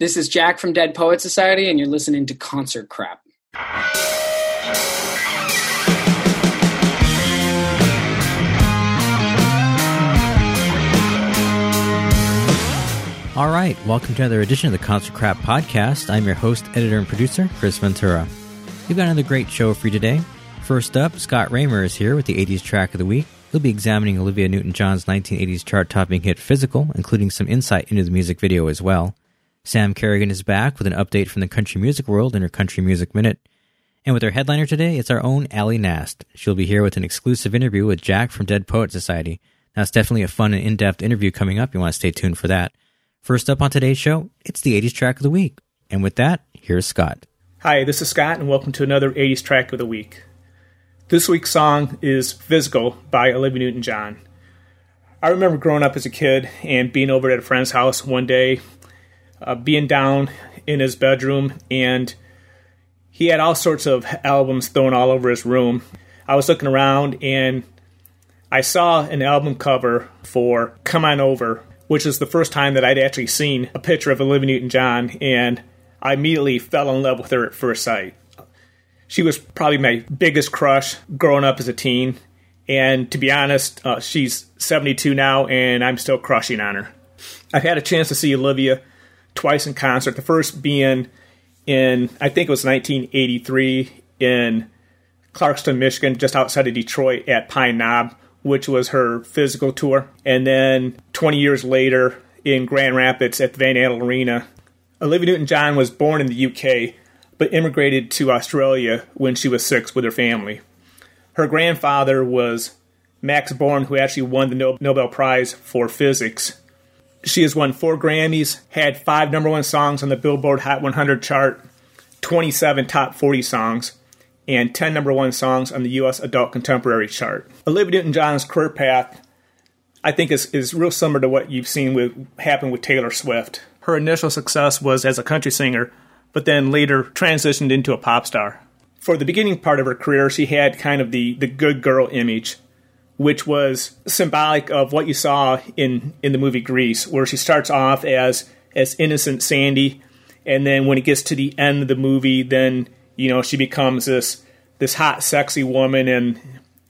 This is Jack from Dead Poet Society, and you're listening to Concert Crap. All right, welcome to another edition of the Concert Crap Podcast. I'm your host, editor, and producer, Chris Ventura. We've got another great show for you today. First up, Scott Raymer is here with the 80s track of the week. He'll be examining Olivia Newton John's 1980s chart topping hit Physical, including some insight into the music video as well. Sam Kerrigan is back with an update from the country music world in her Country Music Minute. And with our headliner today, it's our own Allie Nast. She'll be here with an exclusive interview with Jack from Dead Poet Society. That's definitely a fun and in depth interview coming up. You want to stay tuned for that. First up on today's show, it's the 80s track of the week. And with that, here's Scott. Hi, this is Scott, and welcome to another 80s track of the week. This week's song is Physical by Olivia Newton John. I remember growing up as a kid and being over at a friend's house one day, uh, being down in his bedroom, and he had all sorts of albums thrown all over his room. I was looking around and I saw an album cover for Come On Over which is the first time that I'd actually seen a picture of Olivia Newton John, and I immediately fell in love with her at first sight. She was probably my biggest crush growing up as a teen, and to be honest, uh, she's 72 now, and I'm still crushing on her. I've had a chance to see Olivia twice in concert, the first being in, I think it was 1983, in Clarkston, Michigan, just outside of Detroit at Pine Knob which was her physical tour. And then 20 years later in Grand Rapids at the Van Andel Arena. Olivia Newton John was born in the UK, but immigrated to Australia when she was six with her family. Her grandfather was Max Born, who actually won the Nobel Prize for Physics. She has won four Grammys, had five number one songs on the Billboard Hot 100 chart, 27 top 40 songs, and 10 number one songs on the U.S. Adult Contemporary chart. Olivia Newton John's career path, I think, is, is real similar to what you've seen with happen with Taylor Swift. Her initial success was as a country singer, but then later transitioned into a pop star. For the beginning part of her career, she had kind of the, the good girl image, which was symbolic of what you saw in, in the movie Grease, where she starts off as as innocent Sandy, and then when it gets to the end of the movie, then you know, she becomes this this hot, sexy woman in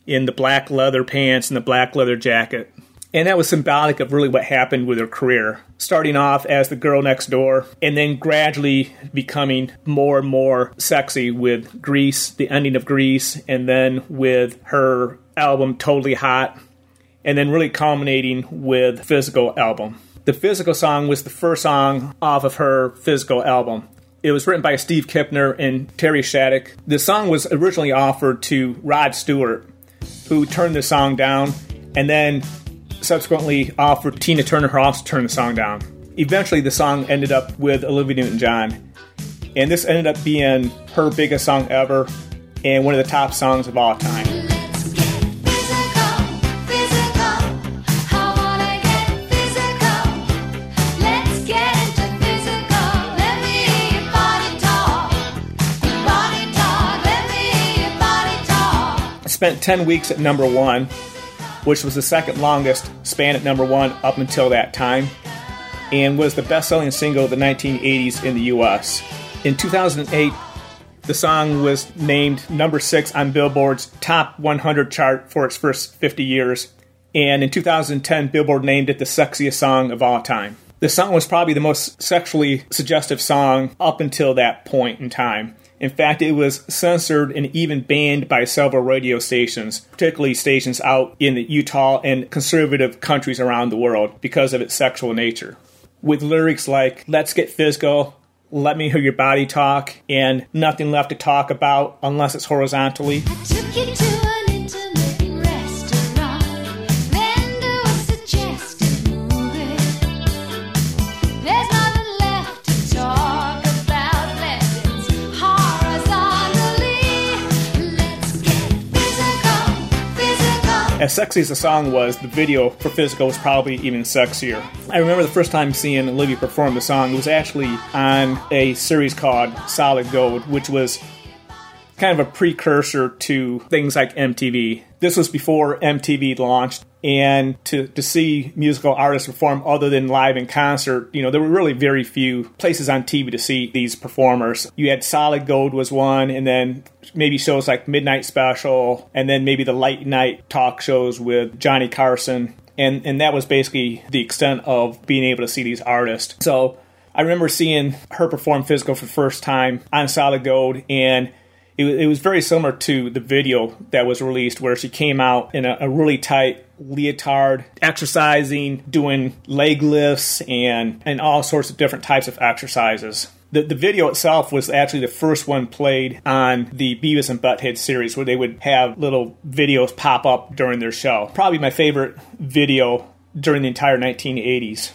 in the black leather pants and the black leather jacket. And that was symbolic of really what happened with her career. Starting off as the girl next door, and then gradually becoming more and more sexy with Grease, the ending of Grease, and then with her album Totally Hot, and then really culminating with Physical album. The Physical song was the first song off of her Physical album. It was written by Steve Kipner and Terry Shaddick. The song was originally offered to Rod Stewart, who turned the song down, and then subsequently offered Tina Turner also to turn the song down. Eventually, the song ended up with Olivia Newton John, and this ended up being her biggest song ever and one of the top songs of all time. Spent 10 weeks at number one, which was the second longest span at number one up until that time, and was the best selling single of the 1980s in the US. In 2008, the song was named number six on Billboard's top 100 chart for its first 50 years, and in 2010, Billboard named it the sexiest song of all time. The song was probably the most sexually suggestive song up until that point in time. In fact, it was censored and even banned by several radio stations, particularly stations out in Utah and conservative countries around the world because of its sexual nature. With lyrics like, let's get physical, let me hear your body talk, and nothing left to talk about unless it's horizontally. As sexy as the song was, the video for Physical was probably even sexier. I remember the first time seeing Olivia perform the song, it was actually on a series called Solid Gold, which was kind of a precursor to things like MTV. This was before MTV launched. And to, to see musical artists perform other than live in concert, you know, there were really very few places on TV to see these performers. You had Solid Gold was one, and then maybe shows like Midnight Special, and then maybe the late night talk shows with Johnny Carson. And, and that was basically the extent of being able to see these artists. So I remember seeing her perform physical for the first time on Solid Gold, and it, was very similar to the video that was released where she came out in a, a really tight leotard, exercising, doing leg lifts, and, and all sorts of different types of exercises. The, the video itself was actually the first one played on the Beavis and Butthead series where they would have little videos pop up during their show. Probably my favorite video during the entire 1980s.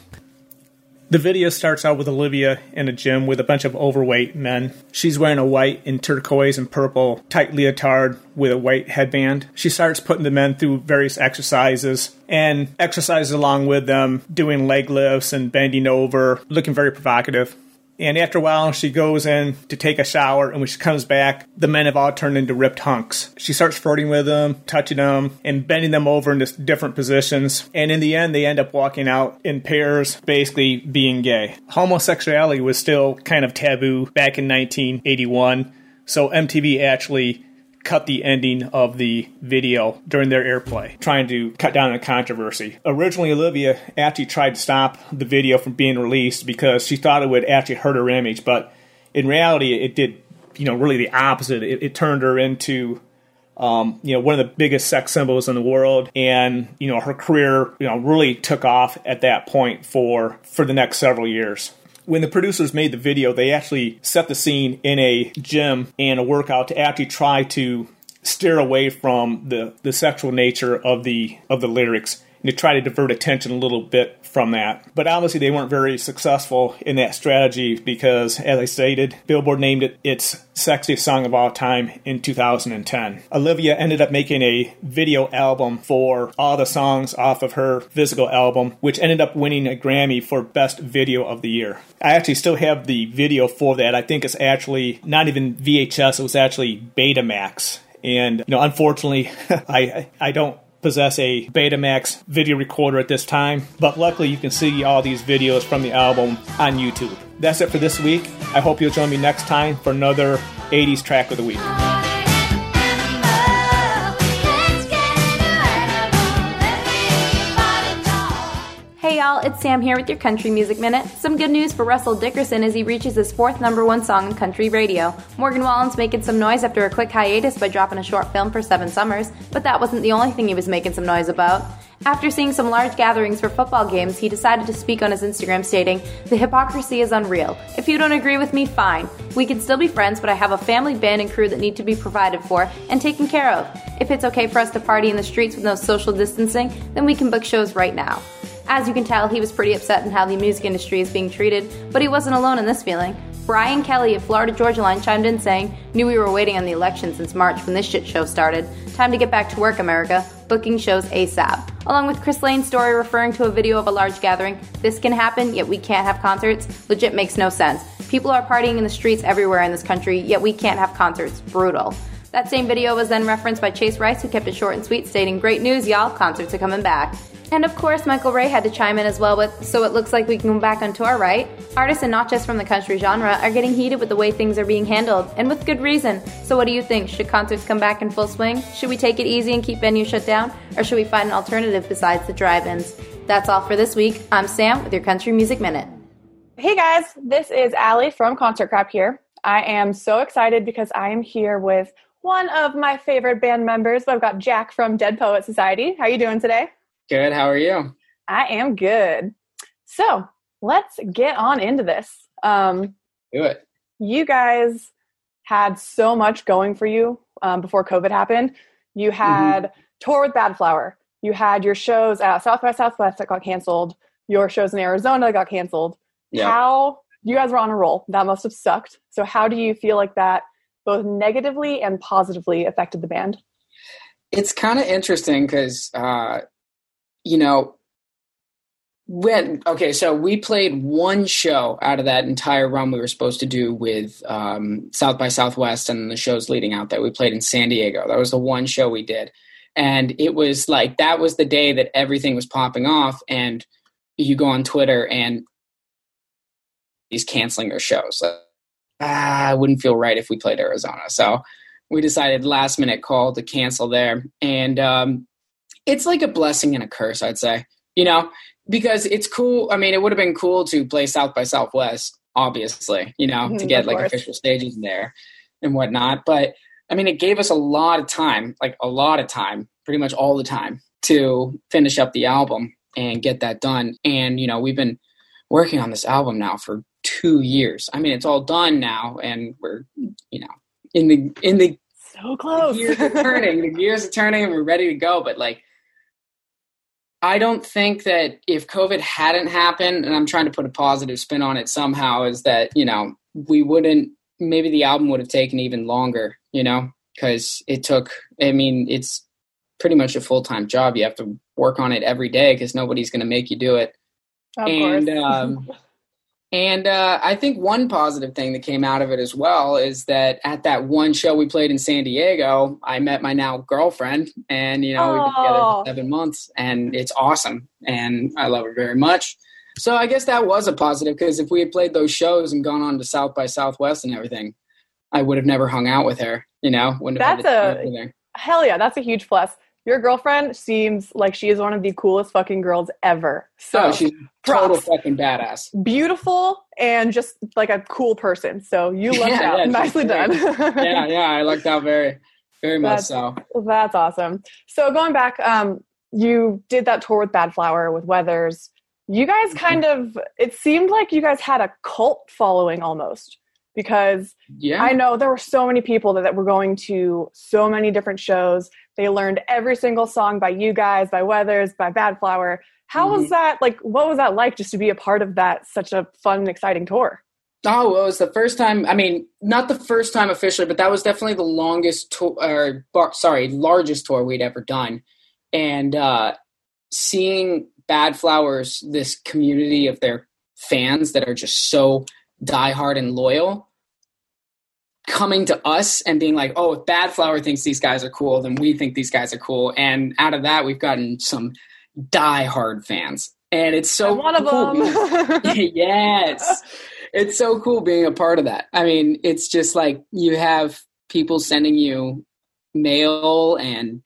The video starts out with Olivia in a gym with a bunch of overweight men. She's wearing a white and turquoise and purple tight leotard with a white headband. She starts putting the men through various exercises and exercises along with them, doing leg lifts and bending over, looking very provocative. And after a while, she goes in to take a shower, and when she comes back, the men have all turned into ripped hunks. She starts flirting with them, touching them, and bending them over into different positions. And in the end, they end up walking out in pairs, basically being gay. Homosexuality was still kind of taboo back in 1981, so MTV actually cut the ending of the video during their airplay, trying to cut down on the controversy. Originally, Olivia actually tried to stop the video from being released because she thought it would actually hurt her image, but in reality, it did, you know, really the opposite. It, it turned her into um, you know, one of the biggest sex symbols in the world, and you know, her career, you know, really took off at that point for for the next several years when the producers made the video, they actually set the scene in a gym and a workout to actually try to steer away from the, the sexual nature of the of the lyrics to try to divert attention a little bit from that. But obviously, they weren't very successful in that strategy because, as I stated, Billboard named it its sexiest song of all time in 2010. Olivia ended up making a video album for all the songs off of her physical album, which ended up winning a Grammy for Best Video of the Year. I actually still have the video for that. I think it's actually not even VHS, it was actually Betamax. And you know, unfortunately, I I don't possess a Betamax video recorder at this time, but luckily you can see all these videos from the album on YouTube. That's it for this week. I hope you'll join me next time for another 80s track of the week. Y'all, it's Sam here with your Country Music Minute. Some good news for Russell Dickerson as he reaches his fourth number one song in country radio. Morgan Wallen's making some noise after a quick hiatus by dropping a short film for Seven Summers, but that wasn't the only thing he was making some noise about. After seeing some large gatherings for football games, he decided to speak on his Instagram stating, The hypocrisy is unreal. If you don't agree with me, fine. We can still be friends, but I have a family, band, and crew that need to be provided for and taken care of. If it's okay for us to party in the streets with no social distancing, then we can book shows right now. As you can tell, he was pretty upset in how the music industry is being treated, but he wasn't alone in this feeling. Brian Kelly of Florida Georgia Line chimed in saying, Knew we were waiting on the election since March when this shit show started. Time to get back to work, America. Booking shows ASAP. Along with Chris Lane's story referring to a video of a large gathering, this can happen, yet we can't have concerts, legit makes no sense. People are partying in the streets everywhere in this country, yet we can't have concerts. Brutal. That same video was then referenced by Chase Rice, who kept it short and sweet, stating, Great news, y'all, concerts are coming back. And of course, Michael Ray had to chime in as well with So It Looks Like We Can Go Back onto our right? Artists and not just from the country genre are getting heated with the way things are being handled, and with good reason. So what do you think? Should concerts come back in full swing? Should we take it easy and keep venues shut down? Or should we find an alternative besides the drive ins? That's all for this week. I'm Sam with your Country Music Minute. Hey guys, this is Allie from Concert Crap here. I am so excited because I am here with one of my favorite band members. I've got Jack from Dead Poet Society. How are you doing today? Good. How are you? I am good. So let's get on into this. Um, Do it. You guys had so much going for you um, before COVID happened. You Mm-hmm. had mm-hmm. tour with Bad Flower. You had your shows at South by Southwest that got canceled. Your shows in Arizona that got canceled. Yeah. How you guys were on a roll. That must have sucked. So how do you feel like that both negatively and positively affected the band? It's kind of interesting because, uh, you know, when okay, so we played one show out of that entire run we were supposed to do with um, South by Southwest and the shows leading out that we played in San Diego. That was the one show we did. And it was like that was the day that everything was popping off. And you go on Twitter and he's canceling their shows. Ah, I wouldn't feel right if we played Arizona. So we decided last minute call to cancel there. And um, it's like a blessing and a curse, I'd say, you know, because it's cool. I mean, it would have been cool to play South by Southwest, obviously, you know, mm-hmm, to get like course. official stages there and whatnot. But I mean, it gave us a lot of time, like a lot of time, pretty much all the time to finish up the album and get that done. And, you know, we've been working on this album now for two years. I mean, it's all done now and we're, you know, in the, in the, so close. The gears are turning. the gears are turning and we're ready to go. But like, I don't think that if COVID hadn't happened, and I'm trying to put a positive spin on it somehow, is that, you know, we wouldn't, maybe the album would have taken even longer, you know, because it took, I mean, it's pretty much a full time job. You have to work on it every day because nobody's going to make you do it. Of and, um, And uh, I think one positive thing that came out of it as well is that at that one show we played in San Diego, I met my now girlfriend, and you know we've been together for seven months, and it's awesome, and I love her very much. So I guess that was a positive because if we had played those shows and gone on to South by Southwest and everything, I would have never hung out with her. You know, wouldn't have that's a hell yeah, that's a huge plus your girlfriend seems like she is one of the coolest fucking girls ever. So oh, she's total fucking badass. Beautiful and just like a cool person. So you lucked yeah, out. Yeah, Nicely done. yeah, yeah, I lucked out very, very much so. That's awesome. So going back, um, you did that tour with Bad Flower with Weathers. You guys mm-hmm. kind of it seemed like you guys had a cult following almost because yeah. I know there were so many people that, that were going to so many different shows they learned every single song by you guys, by Weathers, by Bad Flower. How mm-hmm. was that? Like, what was that like just to be a part of that such a fun exciting tour? Oh, well, it was the first time. I mean, not the first time officially, but that was definitely the longest tour, or bar, sorry, largest tour we'd ever done. And uh, seeing Bad Flowers, this community of their fans that are just so diehard and loyal, coming to us and being like, oh, if Bad Flower thinks these guys are cool, then we think these guys are cool. And out of that, we've gotten some die-hard fans. And it's so one cool of them. yes. It's so cool being a part of that. I mean, it's just like you have people sending you mail and,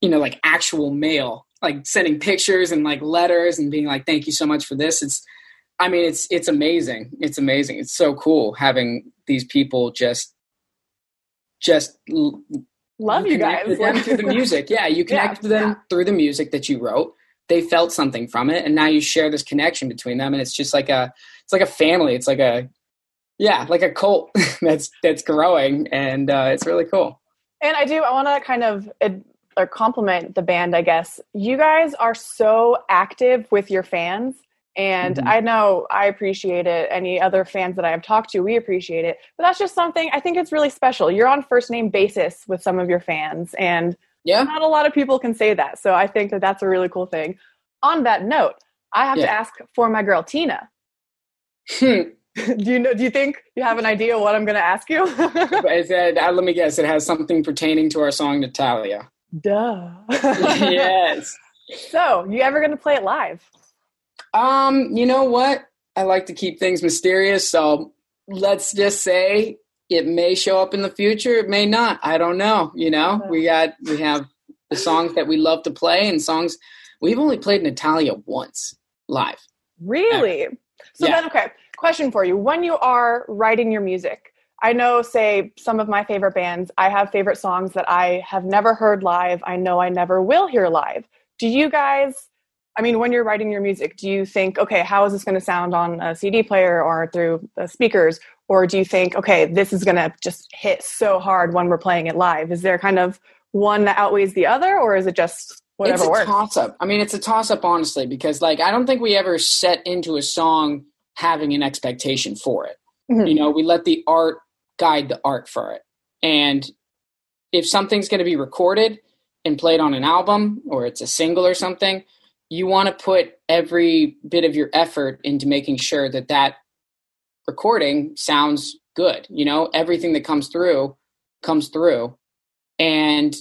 you know, like actual mail, like sending pictures and like letters and being like, thank you so much for this. It's, I mean, it's it's amazing. It's amazing. It's so cool having these people just just love you, guys through the music. Yeah, you connect yeah, with them yeah. through the music that you wrote. They felt something from it, and now you share this connection between them, and it's just like a it's like a family. It's like a yeah, like a cult that's that's growing, and uh, it's really cool. And I do. I want to kind of. or compliment the band, I guess. You guys are so active with your fans and mm-hmm. I know I appreciate it. Any other fans that I have talked to, we appreciate it. But that's just something I think it's really special. You're on first name basis with some of your fans, and yeah. not a lot of people can say that. So I think that that's a really cool thing. On that note, I have yeah. to ask for my girl Tina. Hmm. do you know? Do you think you have an idea what I'm going to ask you? it uh, let me guess. It has something pertaining to our song Natalia. Duh. yes. So, you ever going to play it live? Um, you know what? I like to keep things mysterious, so let's just say it may show up in the future. It may not. I don't know. You know, we got we have the songs that we love to play and songs we've only played Natalia once live. Really? Ever. So yeah. then, okay. Question for you: When you are writing your music, I know, say, some of my favorite bands. I have favorite songs that I have never heard live. I know I never will hear live. Do you guys? I mean, when you're writing your music, do you think, okay, how is this going to sound on a CD player or through the speakers? Or do you think, okay, this is going to just hit so hard when we're playing it live? Is there kind of one that outweighs the other, or is it just whatever it's a works? toss up. I mean, it's a toss up, honestly, because like I don't think we ever set into a song having an expectation for it. Mm-hmm. You know, we let the art guide the art for it. And if something's going to be recorded and played on an album or it's a single or something, you want to put every bit of your effort into making sure that that recording sounds good you know? Everything that comes through comes through. And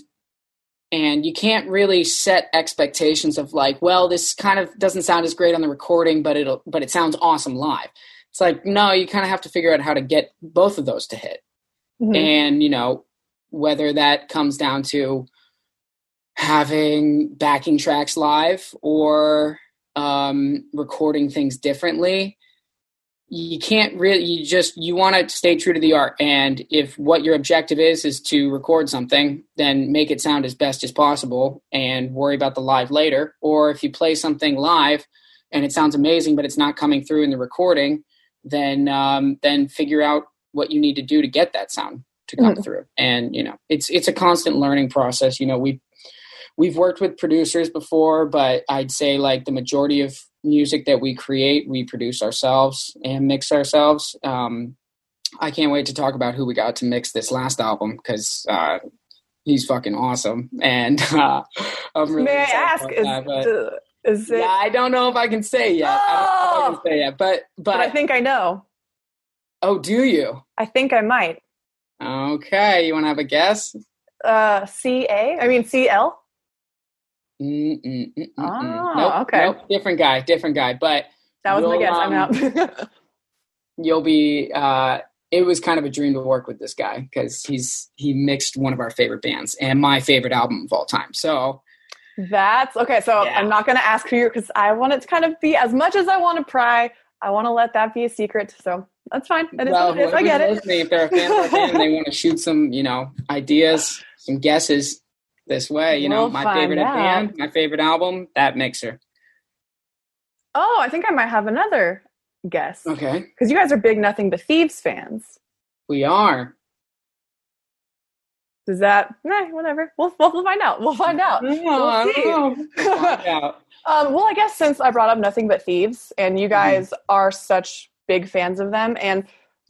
and you can't really set expectations of like well this kind of doesn't sound as great on the recording but it'll but it sounds awesome live. It's like no you kind of have to figure out how to get both of those to hit. Mm-hmm. and you know whether that comes down to having backing tracks live or um, recording things differently. You can't really you just you want to stay true to the art and if what your objective is is to record something then make it sound as best as possible and worry about the live later. Or if you play something live and it sounds amazing but it's not coming through in the recording then um, then figure out what you need to do to get that sound to come mm-hmm. through. And you know it's it's a constant learning process. You know we we've worked with producers before but i'd say like the majority of music that we create, we produce ourselves and mix ourselves. Um, I can't wait to talk about who we got to mix this last album because uh, he's fucking awesome. And uh, I'm really may I ask? Is, that, is it? Yeah, I don't know if I can say yet. Oh! I don't know if I can say yet, but but, but I think I know. Oh, do you? I think I might. Okay, you want to have a guess? Uh, C A. I mean C L. Mm-mm, oh, nope, okay. Nope, different guy, different guy. But that was my guess. Um, I'm out. you'll be. Uh, it was kind of a dream to work with this guy because he's he mixed one of our favorite bands and my favorite album of all time. So that's okay. So yeah. I'm not going to ask who you because I want it to kind of be as much as I want to pry. I want to let that be a secret. So that's fine. That is well, what it is. I get it. If they're a fan of our band, they want to shoot some, you know, ideas, some guesses this way. You we'll know, my favorite out. band, my favorite album, that mixer. Oh, I think I might have another guess. Okay. Because you guys are big Nothing But Thieves fans. We are. Does that? Eh, whatever. We'll, we'll find out. We'll find out. we'll We'll find out. um, well, I guess since I brought up Nothing But Thieves, and you mm-hmm. guys mm-hmm. are such big fans of them, and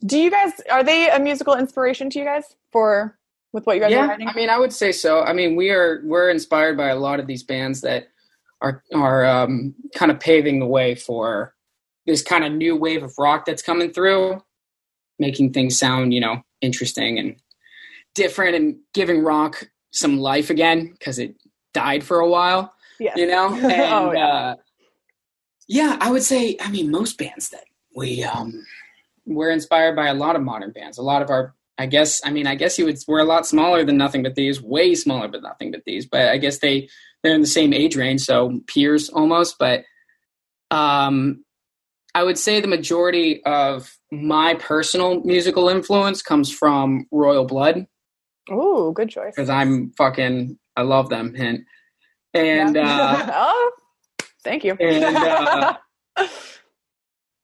do you guys are they a musical inspiration to you guys for with what you guys yeah, are writing? I mean, I would say so. I mean, we are we're inspired by a lot of these bands that are are um, kind of paving the way for this kind of new wave of rock that's coming through, making things sound you know interesting and different, and giving rock some life again because it died for a while. Yeah, you know. And, oh, yeah. Uh, yeah, I would say. I mean, most bands that we um, we're inspired by a lot of modern bands. A lot of our I guess I mean I guess you would we're a lot smaller than Nothing But Thieves, way smaller than Nothing But Thieves. But I guess they they're in the same age range, so peers almost. But um, I would say the majority of my personal musical influence comes from Royal Blood. Oh, good choice. Because I'm fucking I love them and and yeah. uh, oh, thank you. and uh,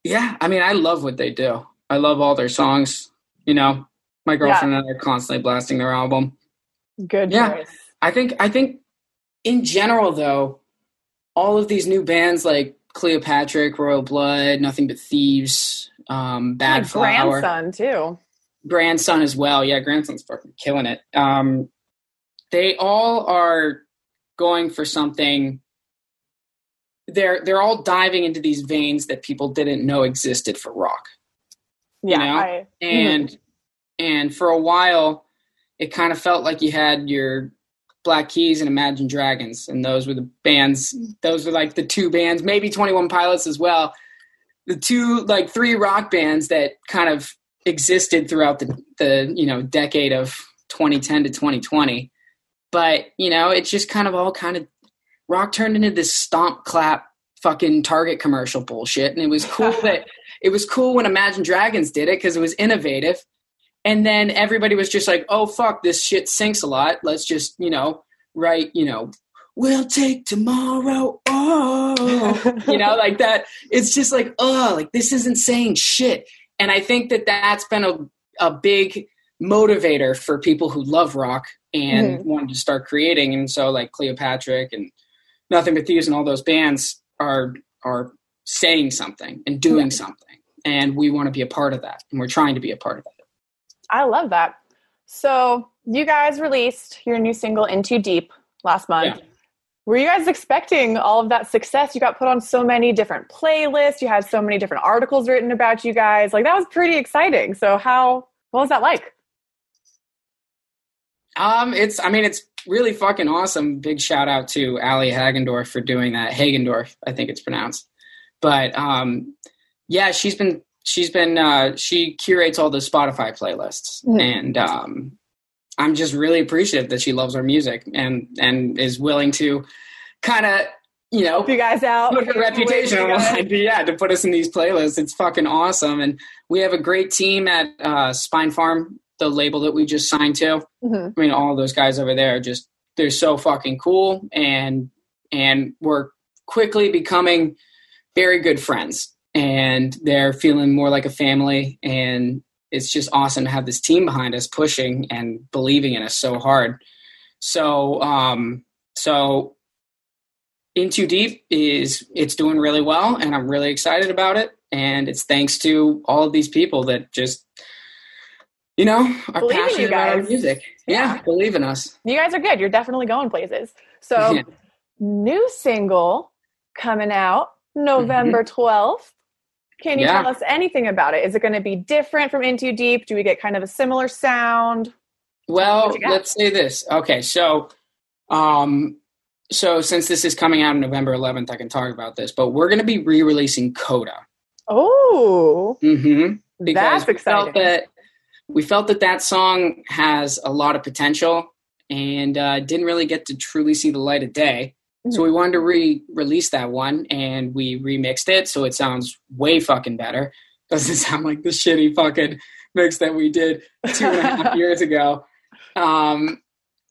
yeah, I mean I love what they do. I love all their songs. You know, my girlfriend yeah. and I are constantly blasting their album. Good yeah. Choice. I think I think in general though, all of these new bands like Cleopatrick, Royal Blood, Nothing But Thieves, um, Bad like Flower, Grandson too. Grandson as well. Yeah, Grandson's fucking killing it. Um, they all are going for something. They're they're all diving into these veins that people didn't know existed for rock. Yeah, you know? I, and and for a while, it kind of felt like you had your Black Keys and Imagine Dragons, and those were the bands. Those were like the two bands, maybe Twenty One Pilots as well. The two, like three rock bands that kind of existed throughout the the you know decade of 2010 to 2020. But you know, it's just kind of all kind of rock turned into this stomp clap fucking Target commercial bullshit, and it was cool that it was cool when Imagine Dragons did it because it was innovative and then everybody was just like, oh, fuck, this shit sinks a lot. Let's just, you know, write, you know, we'll take tomorrow. Oh, you know, like that. It's just like, oh, like this isn't saying shit. And I think that that's been a, a big motivator for people who love rock and mm-hmm. wanted to start creating. And so, like Cleopatrick and Nothing But Thieves and all those bands are are saying something and doing something. And we want to be a part of that. And we're trying to be a part of that. I love that. So you guys released your new single "In Too Deep" last month. Yeah. Were you guys expecting all of that success? You got put on so many different playlists. You had so many different articles written about you guys. Like that was pretty exciting. So how what was that like? Um, it's I mean it's really fucking awesome. Big shout out to Ali Hagendorf for doing that. Hagendorf, I think it's pronounced. But um, yeah, she's been she's been uh, she curates all the Spotify playlists, mm-hmm. and um, I'm just really appreciative that she loves our music and and is willing to kind of you know Help you guys out. put her reputation yeah to put us in these playlists. It's fucking awesome. And we have a great team at uh, Spinefarm the label that we just signed to. Mm-hmm. i mean all those guys over there are just they're so fucking cool. And and we're quickly becoming very good friends and they're feeling more like a family. And it's just awesome to have this team behind us pushing and believing in us so hard. So um so in too deep is it's doing really well and i'm really excited about it. And it's thanks to all of these people that just you know are believe passionate about our music. Yeah. yeah. believe in us. You guys are good. You're definitely going places. So yeah. new single coming out november 12th can you yeah. tell us anything about it? Is it going to be different from In Too Deep? Do we get kind of a similar sound? Well, let's say this. Okay, so um so since this is coming out on November 11th, I can talk about this, but we're going to be re-releasing Coda. Oh. Mm-hmm. That's exciting. we. Felt that, we felt that that song has a lot of potential and uh, didn't really get to truly see the light of day. Mm-hmm. So we wanted to re-release that one, and we remixed it so it sounds way fucking better. Doesn't sound like the shitty fucking mix that we did two and a half years ago. Um,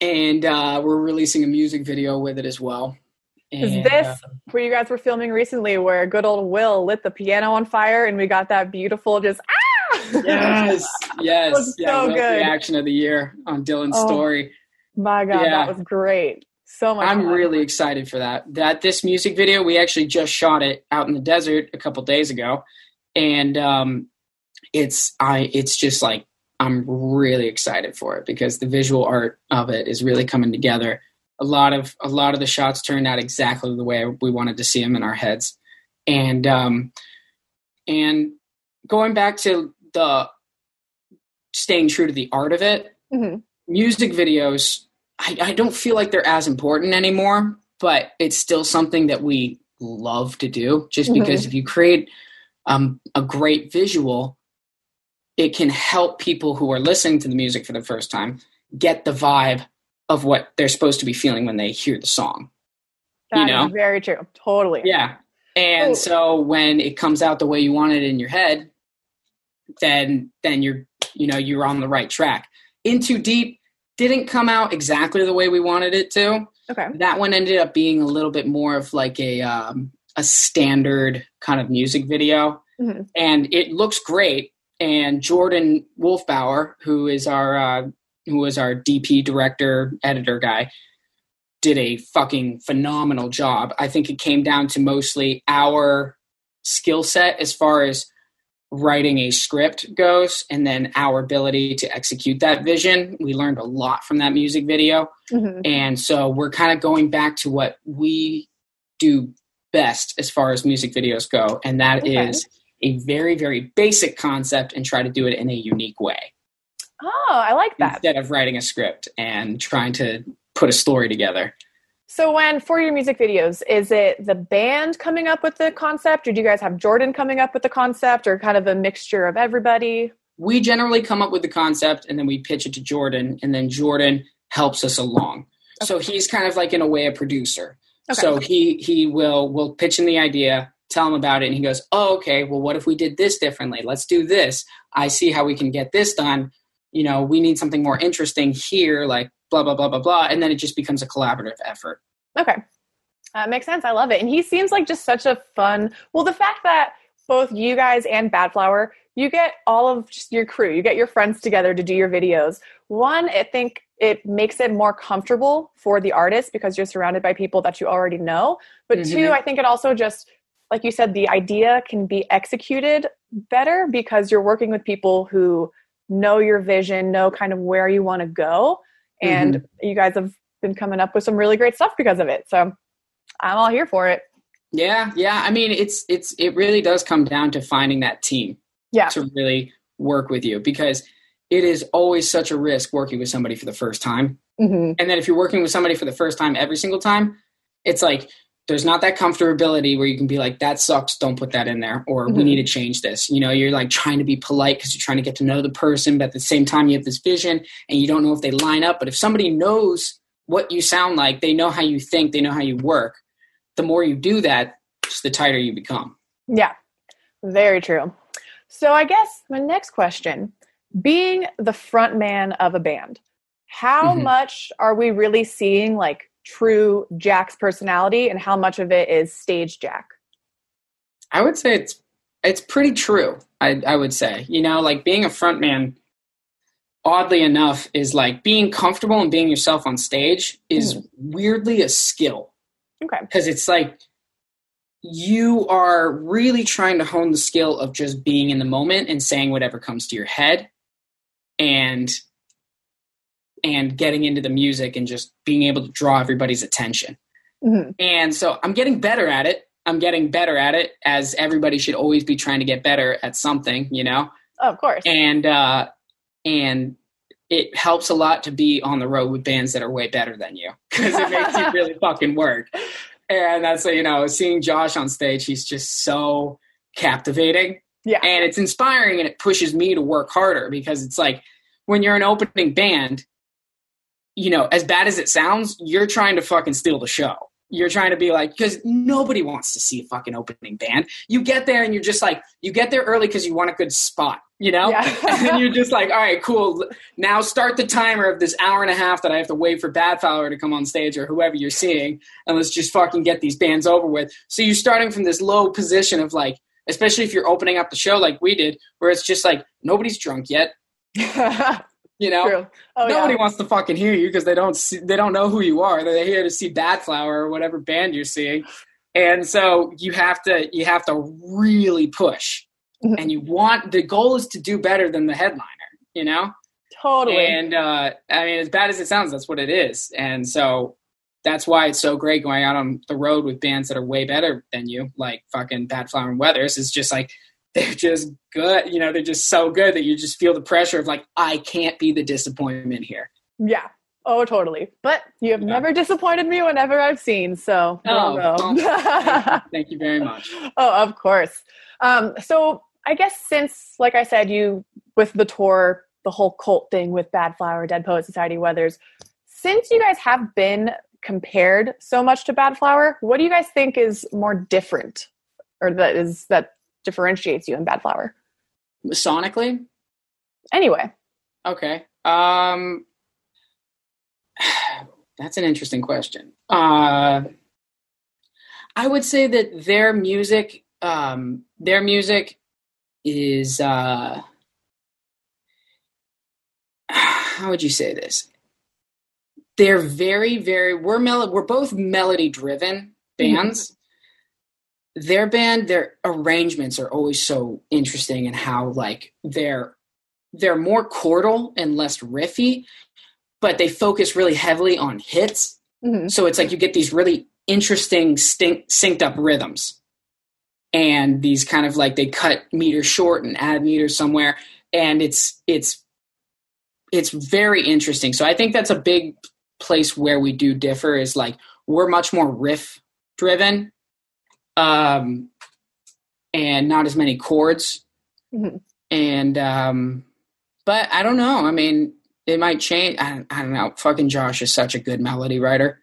and uh, we're releasing a music video with it as well. And, Is this uh, where you guys were filming recently, where good old Will lit the piano on fire, and we got that beautiful just ah? Yes, yes, yeah, so good. reaction of the year on Dylan's oh, story. My God, yeah. that was great. So much. I'm fun. really excited for that. That this music video, we actually just shot it out in the desert a couple days ago, and um, it's I it's just like I'm really excited for it because the visual art of it is really coming together. A lot of a lot of the shots turned out exactly the way we wanted to see them in our heads, and um, and going back to the staying true to the art of it, mm-hmm. music videos I, I don't feel like they're as important anymore, but it's still something that we love to do just mm-hmm. because if you create um, a great visual, it can help people who are listening to the music for the first time get the vibe of what they're supposed to be feeling when they hear the song. That you know? very true. Totally. Yeah. And oh. so when it comes out the way you want it in your head, then then you're you know you're on the right track. In too deep didn't come out exactly the way we wanted it to. Okay. That one ended up being a little bit more of like a um, a standard kind of music video, mm-hmm. and it looks great. And Jordan Wolfbauer, who is our uh, who is our DP director editor guy, did a fucking phenomenal job. I think it came down to mostly our skill set as far as writing a script goes and then our ability to execute that vision we learned a lot from that music video mm-hmm. and so we're kind of going back to what we do best as far as music videos go and that okay. is a very very basic concept and try to do it in a unique way oh i like that instead of writing a script and trying to put a story together so when for your music videos, is it the band coming up with the concept, or do you guys have Jordan coming up with the concept, or kind of a mixture of everybody? We generally come up with the concept and then we pitch it to Jordan, and then Jordan helps us along. Okay. So he's kind of like in a way a producer. Okay. So he he will will pitch in the idea, tell him about it, and he goes, "Oh, okay. Well, what if we did this differently? Let's do this. I see how we can get this done. You know, we need something more interesting here, like blah blah blah blah blah and then it just becomes a collaborative effort. Okay. Uh, makes sense. I love it. And he seems like just such a fun well the fact that both you guys and badflower you get all of just your crew you get your friends together to do your videos. One i think it makes it more comfortable for the artist because you're surrounded by people that you already know. But mm-hmm. two i think it also just like you said the idea can be executed better because you're working with people who know your vision know kind of where you want to go and mm-hmm. you guys have been coming up with some really great stuff because of it. So i'm all here for it. Yeah yeah. I mean it's it's it really does come down to finding that team yeah. to really work with you because it is always such a risk working with somebody for the first time. Mm-hmm. And then if you're working with somebody for the first time every single time, it's like there's not that comfortability where you can be like, that sucks, don't put that in there, or mm-hmm. we need to change this. You know, you're like trying to be polite because you're trying to get to know the person, but at the same time, you have this vision and you don't know if they line up. But if somebody knows what you sound like, they know how you think, they know how you work, the more you do that, the tighter you become. Yeah, very true. So I guess my next question being the front man of a band, how mm-hmm. much are we really seeing like true Jack's personality and how much of it is stage Jack? I would say it's it's pretty true. I, I would say, you know, like being a front man, oddly enough, is like being comfortable and being yourself on stage is mm. weirdly a skill. Okay. Because it's like you are really trying to hone the skill of just being in the moment and saying whatever comes to your head and and getting into the music and just being able to draw everybody's attention. Mm-hmm. And so I'm getting better at it. I'm getting better at it as everybody should always be trying to get better at something, you know? Oh, of course. And uh and it helps a lot to be on the road with bands that are way better than you because it makes you really fucking work. And that's you know, seeing Josh on stage, he's just so captivating. Yeah. And it's inspiring and it pushes me to work harder because it's like when you're an opening band, you know, as bad as it sounds, you're trying to fucking steal the show. You're trying to be like, because nobody wants to see a fucking opening band. You get there and you're just like, you get there early because you want a good spot, you know? Yeah. and you're just like, all right, cool. Now start the timer of this hour and a half that I have to wait for Badflower to come on stage or whoever you're seeing. And let's just fucking get these bands over with. So you're starting from this low position of like, especially if you're opening up the show like we did, where it's just like, nobody's drunk yet. You know, oh, nobody yeah. wants to fucking hear you because they don't see, they don't know who you are. They're here to see Badflower or whatever band you're seeing, and so you have to you have to really push, mm-hmm. and you want the goal is to do better than the headliner. You know, totally. And uh, I mean, as bad as it sounds, that's what it is, and so that's why it's so great going out on the road with bands that are way better than you, like fucking Badflower and Weathers. Is just like they're just good. You know, they're just so good that you just feel the pressure of like, I can't be the disappointment here. Yeah. Oh, totally. But you have yeah. never disappointed me whenever I've seen. So, oh, well, thank you very much. Oh, of course. Um, so, I guess since, like I said, you with the tour, the whole cult thing with Badflower, Dead Poet Society, Weathers, since you guys have been compared so much to Badflower, what do you guys think is more different, or that is that differentiates you in Bad Flower? Sonically? Anyway. Okay. Um that's an interesting question. Uh I would say that their music um their music is uh how would you say this? They're very, very we're mel- we're both melody driven bands, their band their arrangements are always so interesting and how like they're they're more chordal and less riffy but they focus really heavily on hits. Mm-hmm. so it's like you get these really interesting stink, synced up rhythms. And these kind of like they cut meters short and add meters somewhere. And it's it's it's very interesting. So i think that's a big place where we do differ is like we're much more riff driven um, and not as many chords. Mm-hmm. And um, but I don't know. I mean, it might change. I, I don't know. Fucking Josh is such a good melody writer.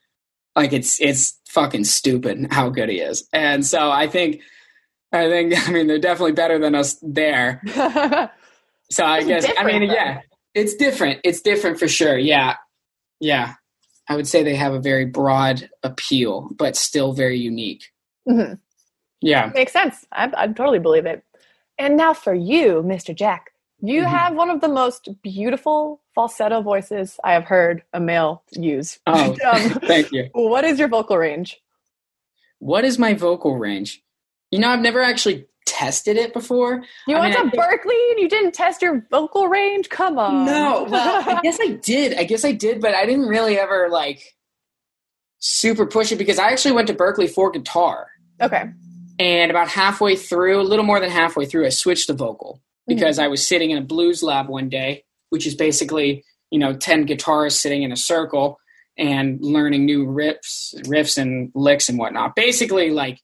Like it's it's fucking stupid how good he is. And so I think I think I mean they're definitely better than us there. so I guess I mean though. yeah, it's different. It's different for sure. Yeah. Yeah. I would say they have a very broad appeal, but still very unique. Mm-hmm. Yeah. Makes sense. I, I totally believe it. And now for you, Mr. Jack, you mm-hmm. have one of the most beautiful falsetto voices I have heard a male use. Oh, um, thank you. What is your vocal range? What is my vocal range? You know, I've never actually tested it before. You I went mean, to Berklee and you didn't test your vocal range? Come on. No, well, I guess I did. I guess I did, but I didn't really ever like super push it because I actually went to Berklee for guitar. Okay. And about halfway through, a little more than halfway through, I switched to vocal because mm-hmm. I was sitting in a blues lab one day, which is basically you know, 10 guitarists sitting in a circle and learning new riffs, riffs and licks and whatnot. Basically, like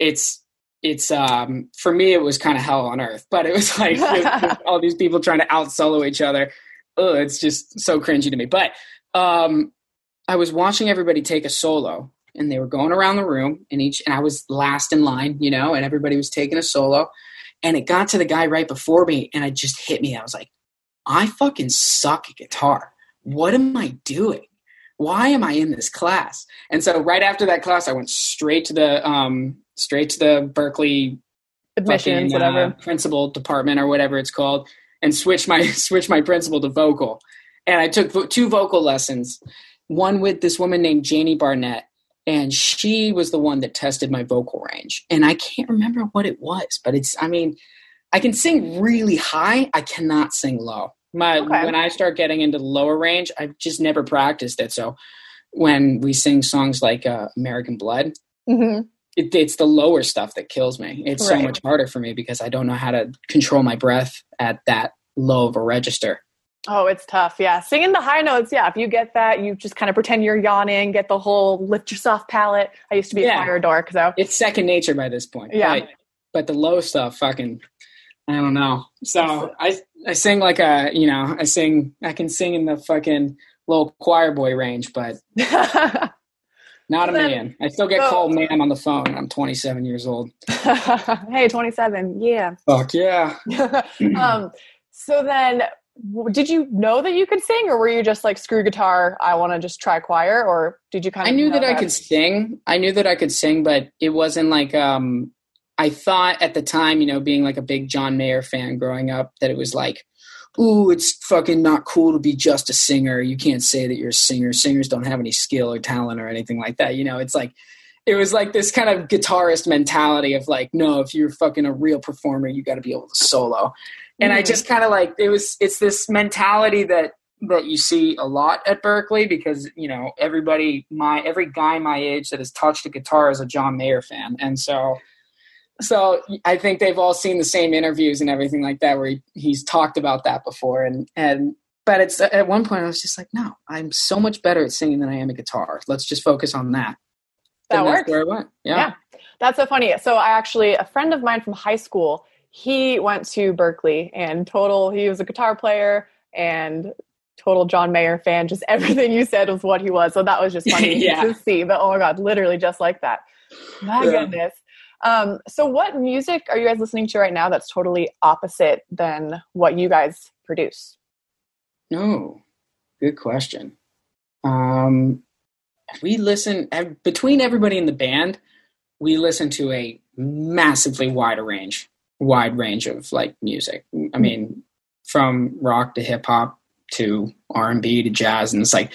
it's it's um for me it was kind of hell on earth, but it was like all these people trying to out solo each other. Oh, it's just so cringy to me. But um I was watching everybody take a solo and they were going around the room and each and I was last in line, you know, and everybody was taking a solo. And it got to the guy right before me and it just hit me. I was like, I fucking suck at guitar. What am I doing? Why am I in this class? And so right after that class, I went straight to the um, straight to the Berklee admissions, fucking, whatever uh, principal department or whatever it's called, and switched my switched my principal to vocal. And I took vo- two vocal lessons, one with this woman named Janie Barnett, and she was the one that tested my vocal range. And I can't remember what it was, but it's I mean, I can sing really high, I cannot sing low. My okay. when I start getting into the lower range, I've just never practiced it. So when we sing songs like uh, American Blood, mm-hmm. it, it's the lower stuff that kills me. It's right. so much harder for me because I don't know how to control my breath at that low of a register. Oh, it's tough. Yeah. Singing the high notes. Yeah. If you get that, you just kind of pretend you're yawning, get the whole lift your soft palate. I used to be yeah. a choir dork. So it's second nature by this point. Yeah. But, but the low stuff, fucking, I don't know. So I I sing like a you know I sing I can sing in the fucking little choir boy range, but not a man. I still get so, called man on the phone. I'm 27 years old. hey, 27. Yeah. Fuck yeah. um. So then, did you know that you could sing, or were you just like screw guitar? I want to just try choir, or did you kind of? I knew that, that I could sing. I knew that I could sing, but it wasn't like um I thought at the time, you know, being like a big John Mayer fan growing up, that it was like, ooh, it's fucking not cool to be just a singer. You can't say that you're a singer. Singers don't have any skill or talent or anything like that. You know, it's like, it was like this kind of guitarist mentality of like, no, if you're fucking a real performer, you got to be able to solo. And mm-hmm. I just kind of like, it was, it's this mentality that, that you see a lot at Berklee because, you know, everybody, my, every guy my age that has touched a guitar is a John Mayer fan. And so, so I think they've all seen the same interviews and everything like that where he, he's talked about that before. And and but it's at one point I was just like no I'm so much better at singing than I am at guitar. Let's just focus on that. That works. where I went. Yeah. yeah. That's so funny. So I actually a friend of mine from high school he went to Berklee and total he was a guitar player and total John Mayer fan just everything you said was what he was so that was just funny yeah. to see but oh my god literally just like that my yeah. goodness um, so, what music are you guys listening to right now that's totally opposite than what you guys produce? No, good question. Um, we listen between everybody in the band. We listen to a massively wide range, wide range of like music. I mean, from rock to hip hop to R and B to jazz, and it's like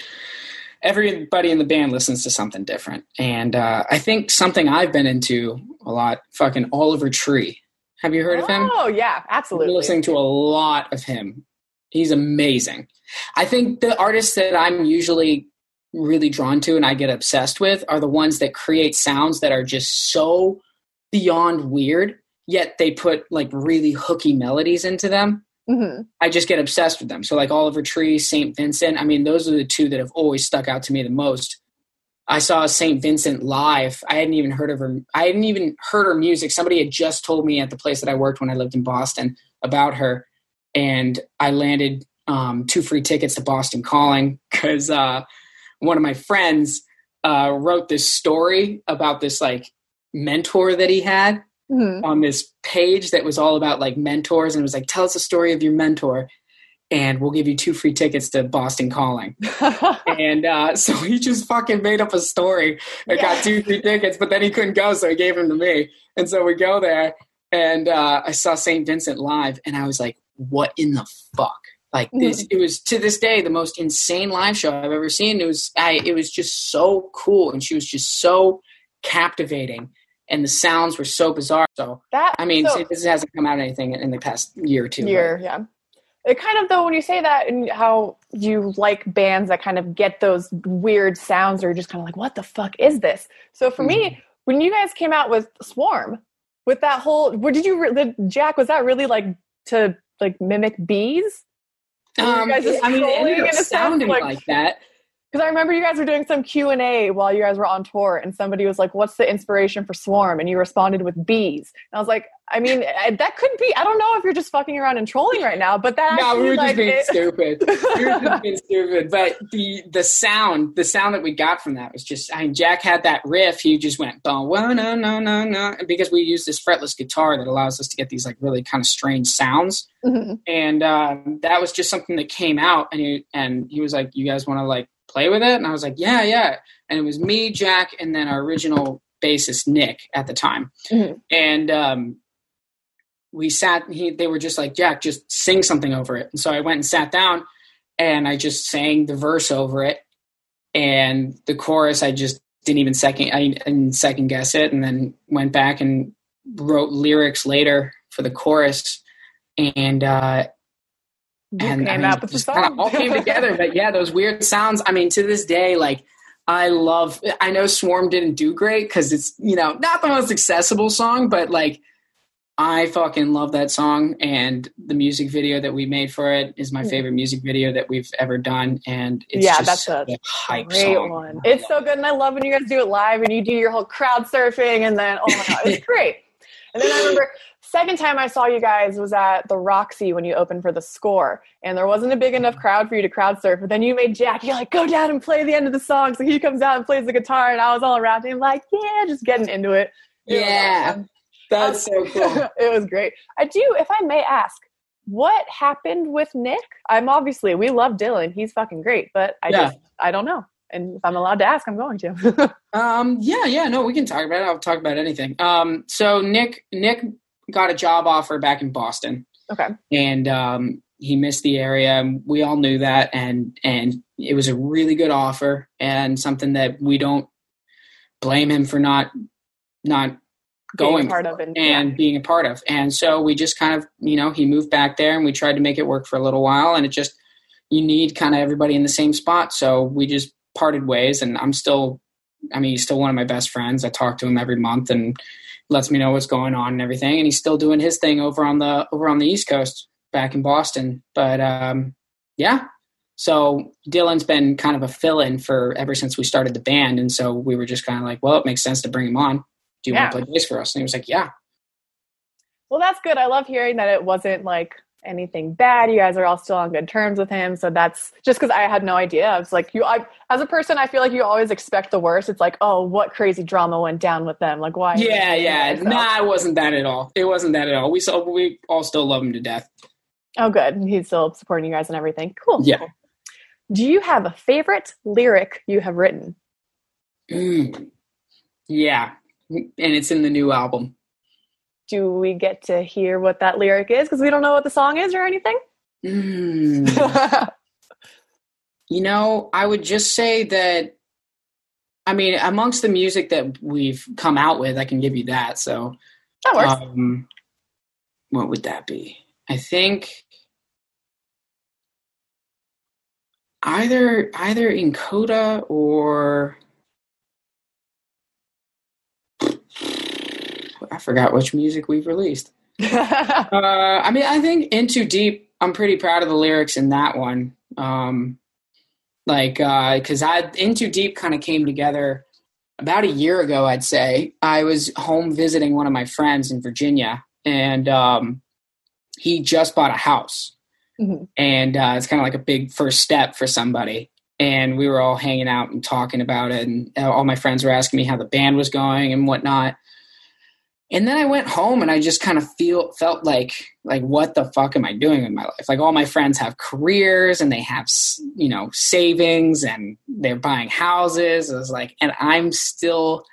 everybody in the band listens to something different. And uh, I think something I've been into a lot, fucking Oliver Tree. Have you heard oh, of him? Oh yeah, absolutely. I'm listening to a lot of him. He's amazing. I think the artists that I'm usually really drawn to and I get obsessed with are the ones that create sounds that are just so beyond weird, yet they put like really hooky melodies into them. Mm-hmm. I just get obsessed with them. So like Oliver Tree, St. Vincent. I mean, those are the two that have always stuck out to me the most. I saw St. Vincent live. I hadn't even heard of her. I hadn't even heard her music. Somebody had just told me at the place that I worked when I lived in Boston about her, and I landed um, two free tickets to Boston Calling because uh, one of my friends uh, wrote this story about this like mentor that he had mm-hmm. on this page that was all about like mentors and it was like tell us a story of your mentor and we'll give you two free tickets to Boston Calling. and uh, so he just fucking made up a story and yeah. got two free tickets, but then he couldn't go, so he gave them to me. And so we go there, and uh, I saw St. Vincent live, and I was like, what in the fuck? Like this, mm-hmm. it was to this day the most insane live show I've ever seen. It was, I, it was just so cool, and she was just so captivating and the sounds were so bizarre. So that I mean, so, this hasn't come out anything in the past year or two. Year, yeah. It kind of though when you say that and how you like bands that kind of get those weird sounds, or you're just kind of like, what the fuck is this? So for mm-hmm. me, when you guys came out with Swarm, with that whole, what did you? The Jack was that really like to like mimic bees? Um, I mean, it ended up sounding like, like that because I remember you guys were doing some Q and A while you guys were on tour, and somebody was like, "What's the inspiration for Swarm?" And you responded with bees. And I was like, I mean, that could be. I don't know if you're just fucking around and trolling right now, but that. no, we were like, just being it, stupid. we were just being stupid. But the the sound, the sound that we got from that was just. I mean, Jack had that riff. He just went, "Well, no, no, no, no," because we use this fretless guitar that allows us to get these like really kind of strange sounds. Mm-hmm. And um, that was just something that came out, and he and he was like, "You guys want to like." Play with it? And I was like, yeah, yeah. And it was me, Jack, and then our original bassist, Nick, at the time. Mm-hmm. And um, we sat, he, they were just like, Jack, just sing something over it. And so I went and sat down and I just sang the verse over it. And the chorus, I just didn't even second, I didn't second guess it. And then went back and wrote lyrics later for the chorus. And uh, and came I mean, with the song. all came together. But yeah, those weird sounds. I mean, to this day, like I love. I know Swarm didn't do great because it's you know not the most accessible song, but like I fucking love that song, and the music video that we made for it is my hmm. favorite music video that we've ever done. And it's yeah, that's a, a hype great song. one. It's so good, and I love when you guys do it live and you do your whole crowd surfing, and then oh my god, it's great. And then I remember second time I saw you guys was at the Roxy when you opened for the score, and there wasn't a big enough crowd for you to crowd surf. But then you made Jack, you're like, go down and play the end of the song. So he comes out and plays the guitar, and I was all around him, like, yeah, just getting into it. it yeah, that's so cool. it was great. I do, if I may ask, what happened with Nick? I'm obviously we love Dylan. He's fucking great, but I yeah. just I don't know. And if I'm allowed to ask, I'm going to. um, yeah, yeah, no, we can talk about it. I'll talk about anything. Um, so Nick, Nick got a job offer back in Boston. Okay. And um, he missed the area. We all knew that, and and it was a really good offer and something that we don't blame him for not not going part of and, and yeah. being a part of. And so we just kind of, you know, he moved back there and we tried to make it work for a little while and it just you need kind of everybody in the same spot. So we just parted ways and I'm still I mean, he's still one of my best friends. I talk to him every month and lets me know what's going on and everything. And he's still doing his thing over on the over on the East Coast, back in Boston. But um, yeah, so Dylan's been kind of a fill-in for ever since we started the band, and so we were just kind of like, well, it makes sense to bring him on. Do you yeah. want to play bass for us? And he was like, yeah. Well, that's good. I love hearing that it wasn't like anything bad. You guys are all still on good terms with him. So that's just because I had no idea. I was like, you, I, as a person, I feel like you always expect the worst. It's like, oh, what crazy drama went down with them? Like, why? Yeah, yeah. Nah, it wasn't that at all. It wasn't that at all. We saw, we all still love him to death. Oh, good. He's still supporting you guys and everything. Cool. Yeah. Cool. Do you have a favorite lyric you have written? Mm. Yeah. And it's in the new album do we get to hear what that lyric is? Because we don't know what the song is or anything. Mm. you know, I would just say that. I mean, amongst the music that we've come out with, I can give you that. So that works. Um, what would that be? I think either either in Coda or I forgot which music we've released. uh, I mean, I think "In Too Deep." I'm pretty proud of the lyrics in that one. Um, like, because uh, I "In Too Deep" kind of came together about a year ago. I'd say I was home visiting one of my friends in Virginia, and um, he just bought a house, mm-hmm. and uh, it's kind of like a big first step for somebody. And we were all hanging out and talking about it, and all my friends were asking me how the band was going and whatnot and then I went home and I just kind of feel felt like like what the fuck am I doing in my life? Like all my friends have careers and they have you know savings and they're buying houses. I was like, and I'm still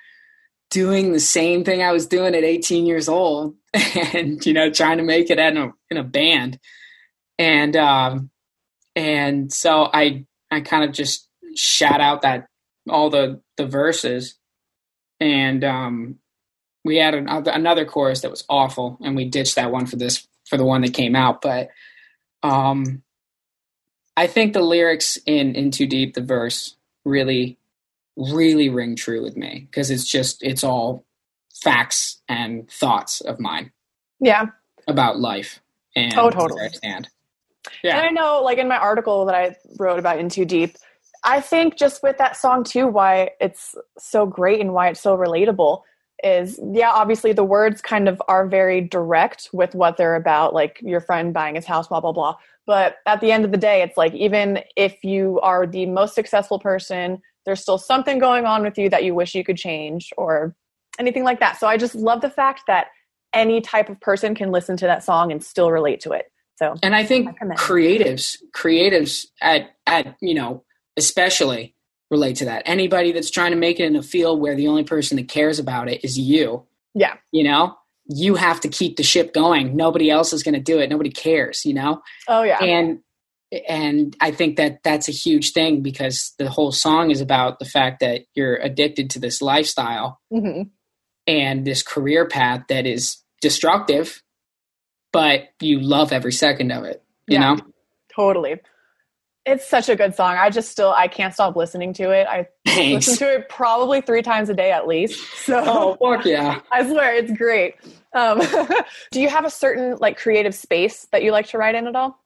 doing the same thing I was doing at 18 years old, and you know trying to make it in a in a band, and um and so I I kind of just shout out that all the the verses and um we had an, another chorus that was awful, and we ditched that one for this for the one that came out. But um, I think the lyrics in "In Too Deep," the verse, really, really ring true with me because it's just it's all facts and thoughts of mine. Yeah, about life and oh, totally. stand. Yeah. And I know, like in my article that I wrote about In Too Deep, I think just with that song too, why it's so great and why it's so relatable is yeah, obviously the words kind of are very direct with what they're about, like your friend buying his house, blah, blah, blah. But at the end of the day, it's like even if you are the most successful person, there's still something going on with you that you wish you could change or anything like that. So I just love the fact that any type of person can listen to that song and still relate to it. So And I think creatives, creatives at at, you know, especially relate to that. Anybody that's trying to make it in a field where the only person that cares about it is you. Yeah. You know, you have to keep the ship going. Nobody else is going to do it. Nobody cares, you know? Oh yeah. And and I think that that's a huge thing because the whole song is about the fact that you're addicted to this lifestyle mm-hmm. and this career path that is destructive, but you love every second of it. You yeah, know? Totally. It's such a good song. I just still I can't stop listening to it. I Thanks. listen to it probably three times a day at least. So oh fuck yeah! I swear it's great. Um, do you have a certain like creative space that you like to write in at all?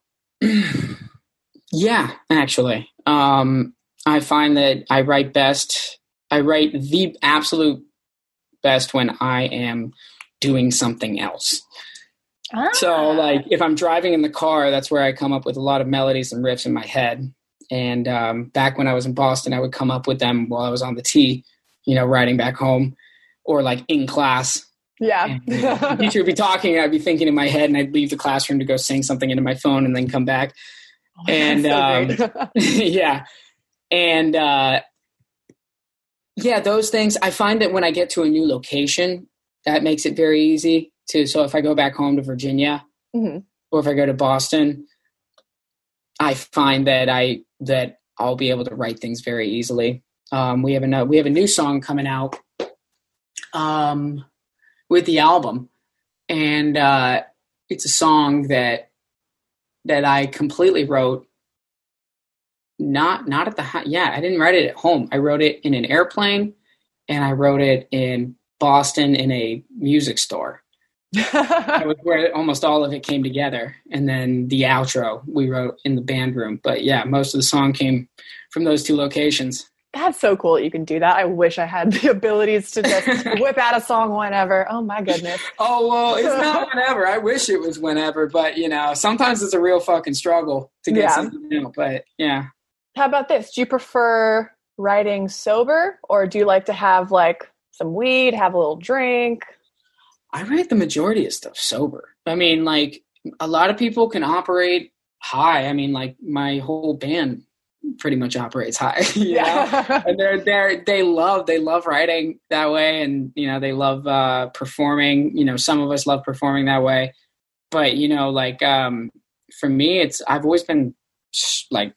yeah, actually, um, I find that I write best. I write the absolute best when I am doing something else. Ah. So, like, if I'm driving in the car, that's where I come up with a lot of melodies and riffs in my head. And um, back when I was in Boston, I would come up with them while I was on the T, you know, riding back home or like in class. Yeah. and, the teacher would be talking, I'd be thinking in my head, and I'd leave the classroom to go sing something into my phone and then come back. Oh, and so um, yeah. And uh, yeah, those things, I find that when I get to a new location, that makes it very easy to. So if I go back home to Virginia mm-hmm. or if I go to Boston, I find that I that I'll be able to write things very easily. Um, we have a we have a new song coming out um, with the album, and uh, it's a song that that I completely wrote. Not not at the yeah I didn't write it at home. I wrote it in an airplane, and I wrote it in Boston in a music store. That was where almost all of it came together. And then the outro we wrote in the band room. But yeah, most of the song came from those two locations. That's so cool that you can do that. I wish I had the abilities to just whip out a song whenever. Oh my goodness. oh well, it's not whenever. I wish it was whenever, but you know, sometimes it's a real fucking struggle to get yeah. something new. But yeah. How about this? Do you prefer writing sober or do you like to have like some weed, have a little drink? I write the majority of stuff sober. I mean, like a lot of people can operate high. I mean, like my whole band pretty much operates high. yeah. and they're they're they love they love writing that way and you know, they love uh performing. You know, some of us love performing that way. But, you know, like um for me it's I've always been like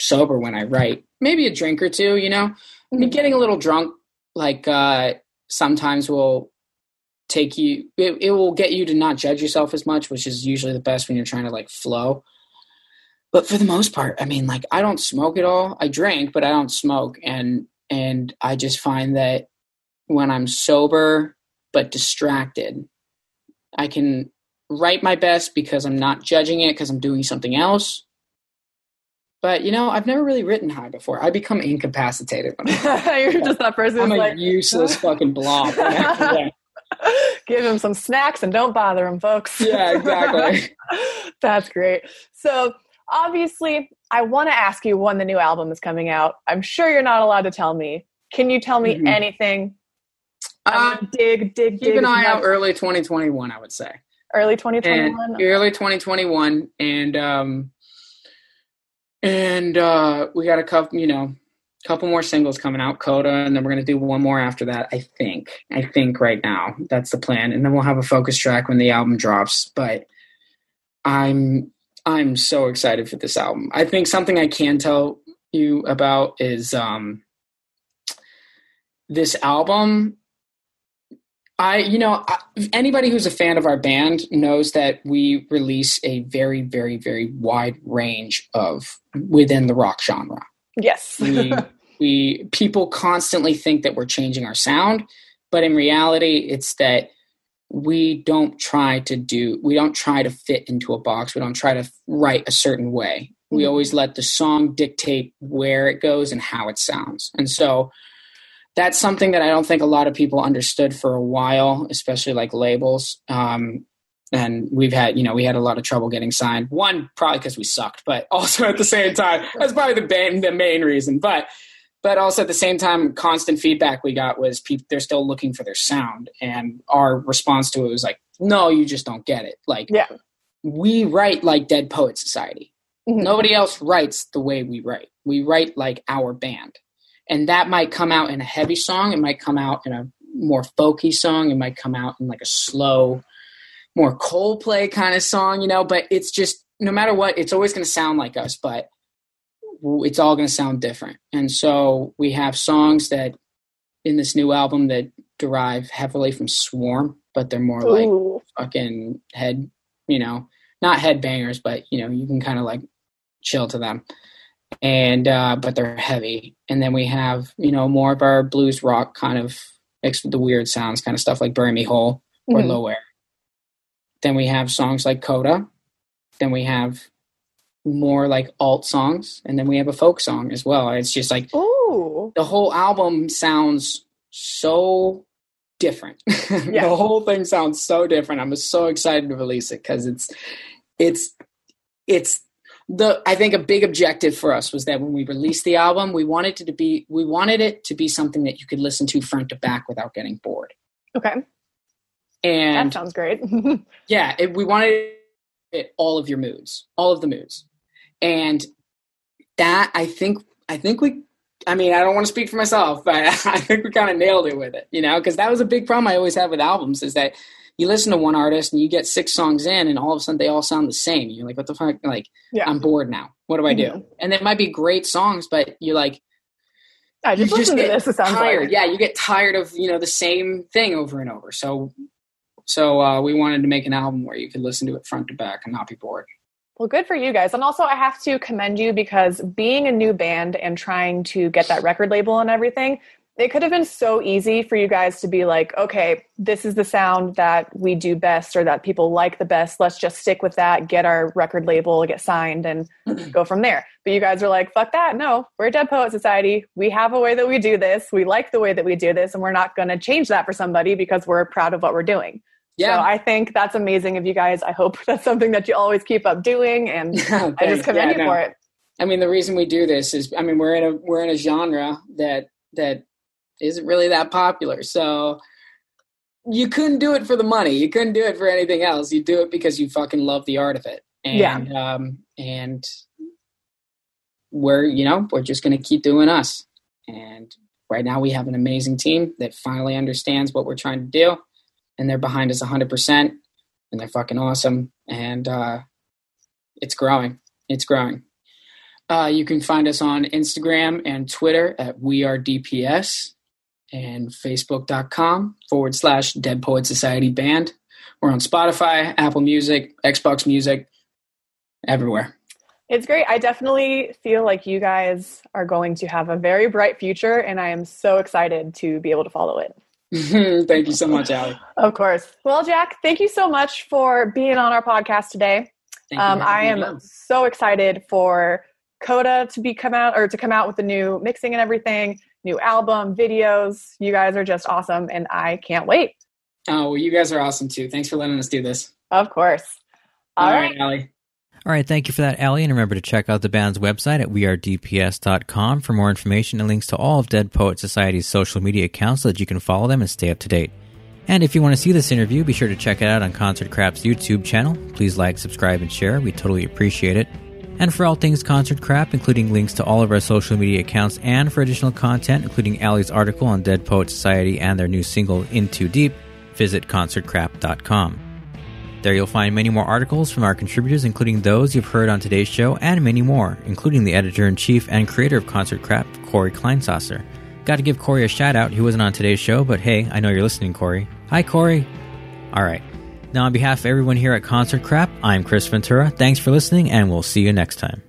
sober when I write. Maybe a drink or two, you know. I mean, mm-hmm. getting a little drunk like uh, sometimes will take you it, it will get you to not judge yourself as much which is usually the best when you're trying to like flow but for the most part i mean like i don't smoke at all i drink but i don't smoke and and i just find that when i'm sober but distracted i can write my best because i'm not judging it because i'm doing something else but you know, I've never really written high before. I become incapacitated. When I'm You're just that person. I'm a like, useless fucking blob. yeah. Give him some snacks and don't bother him, folks. Yeah, exactly. That's great. So obviously, I want to ask you when the new album is coming out. I'm sure you're not allowed to tell me. Can you tell me mm-hmm. anything? Uh, dig, dig, keep dig. Keep an eye out. Early 2021, I would say. Early 2021. early 2021, and um, and uh, we got a couple, you know, couple more singles coming out, Coda, and then we're gonna do one more after that. I think. I think right now that's the plan, and then we'll have a focus track when the album drops. But I'm I'm so excited for this album. I think something I can tell you about is um, this album I, you know, anybody who's a fan of our band knows that we release a very, very, very wide range of within the rock genre. Yes. we, we, people constantly think that we're changing our sound, but in reality, it's that we don't try to do we don't try to fit into a box we don't try to write a certain way we mm-hmm. always let the song dictate where it goes and how it sounds and so that's something that i don't think a lot of people understood for a while especially like labels um, and we've had you know we had a lot of trouble getting signed. One probably because we sucked but also at the same time that's probably the main, the main reason. But but also at the same time constant feedback we got was people they're still looking for their sound. And our response to it was like no you just don't get it. Like yeah. we write like dead poet society. Mm-hmm. nobody else writes the way we write. We write like our band. And that might come out in a heavy song. It might come out in a more folky song. It might come out in like a slow more Coldplay kind of song you know but it's just no matter what it's always going to sound like us but it's all going to sound different. And so we have songs that in this new album that derive heavily from Swarm, but they're more Ooh. like fucking head, you know, not headbangers, but you know, you can kind of like chill to them. And uh, but they're heavy. And then we have, you know, more of our blues rock kind of mixed with the weird sounds, kind of stuff like Bury Me Whole or mm-hmm. Low Air. Then we have songs like Coda. Then we have more like alt songs, and then we have a folk song as well. It's just like Ooh. the whole album sounds so different. Yeah. the whole thing sounds so different. I'm so excited to release it because it's it's it's the I think a big objective for us was that when we released the album, we wanted it to be we wanted it to be something that you could listen to front to back without getting bored. Okay. And that sounds great. yeah, it, we wanted it all of your moods, all of the moods and that I think I think we I mean, I don't want to speak for myself, but I think we kind of nailed it with it, you know, because that was a big problem I always had with albums is that you listen to one artist and you get six songs in and all of a sudden they all sound the same. You're like, what the fuck? Like, yeah. I'm bored now. What do I do? Mm-hmm. And they might be great songs, but you're like, I just, you just get this, It tired. Like. Yeah, you get tired of, you know, the same thing over and over. So, so uh, we wanted to make an album where you could listen to it front to back and not be bored. Well, good for you guys. And also, I have to commend you because being a new band and trying to get that record label and everything, it could have been so easy for you guys to be like, okay, this is the sound that we do best or that people like the best. Let's just stick with that, get our record label, get signed, and go from there. But you guys are like, fuck that. No, we're a Dead Poet Society. We have a way that we do this. We like the way that we do this, and we're not going to change that for somebody because we're proud of what we're doing. Yeah. So I think that's amazing of you guys. I hope that's something that you always keep up doing, and I just commend yeah, you no. for it. I mean, the reason we do this is, I mean, we're in a we're in a genre that that isn't really that popular. So you couldn't do it for the money. You couldn't do it for anything else. You do it because you fucking love the art of it. And yeah. um and we're you know we're just going to keep doing us. And right now we have an amazing team that finally understands what we're trying to do and they're behind us 100% and they're fucking awesome and uh, it's growing it's growing uh, you can find us on instagram and twitter at we are dps and facebook.com forward slash dead poet society band we're on spotify apple music xbox music everywhere it's great. I definitely feel like you guys are going to have a very bright future, and I am so excited to be able to follow it. thank you so much, Allie. Of course. Well, Jack, thank you so much for being on our podcast today. Um, I am so excited for Coda to be come out or to come out with the new mixing and everything, new album, videos. You guys are just awesome, and I can't wait. Oh, well, you guys are awesome too. Thanks for letting us do this. Of course. All, All right, right, Allie. All right, thank you for that, Allie. And remember to check out the band's website at wearedps.com for more information and links to all of Dead Poet Society's social media accounts so that you can follow them and stay up to date. And if you want to see this interview, be sure to check it out on Concert Crap's YouTube channel. Please like, subscribe, and share. We totally appreciate it. And for all things Concert Crap, including links to all of our social media accounts and for additional content, including Allie's article on Dead Poet Society and their new single, In Too Deep, visit concertcrap.com. There you'll find many more articles from our contributors, including those you've heard on today's show, and many more, including the editor in chief and creator of Concert Crap, Corey Kleinsasser. Got to give Corey a shout out. He wasn't on today's show, but hey, I know you're listening, Corey. Hi, Corey. All right. Now, on behalf of everyone here at Concert Crap, I'm Chris Ventura. Thanks for listening, and we'll see you next time.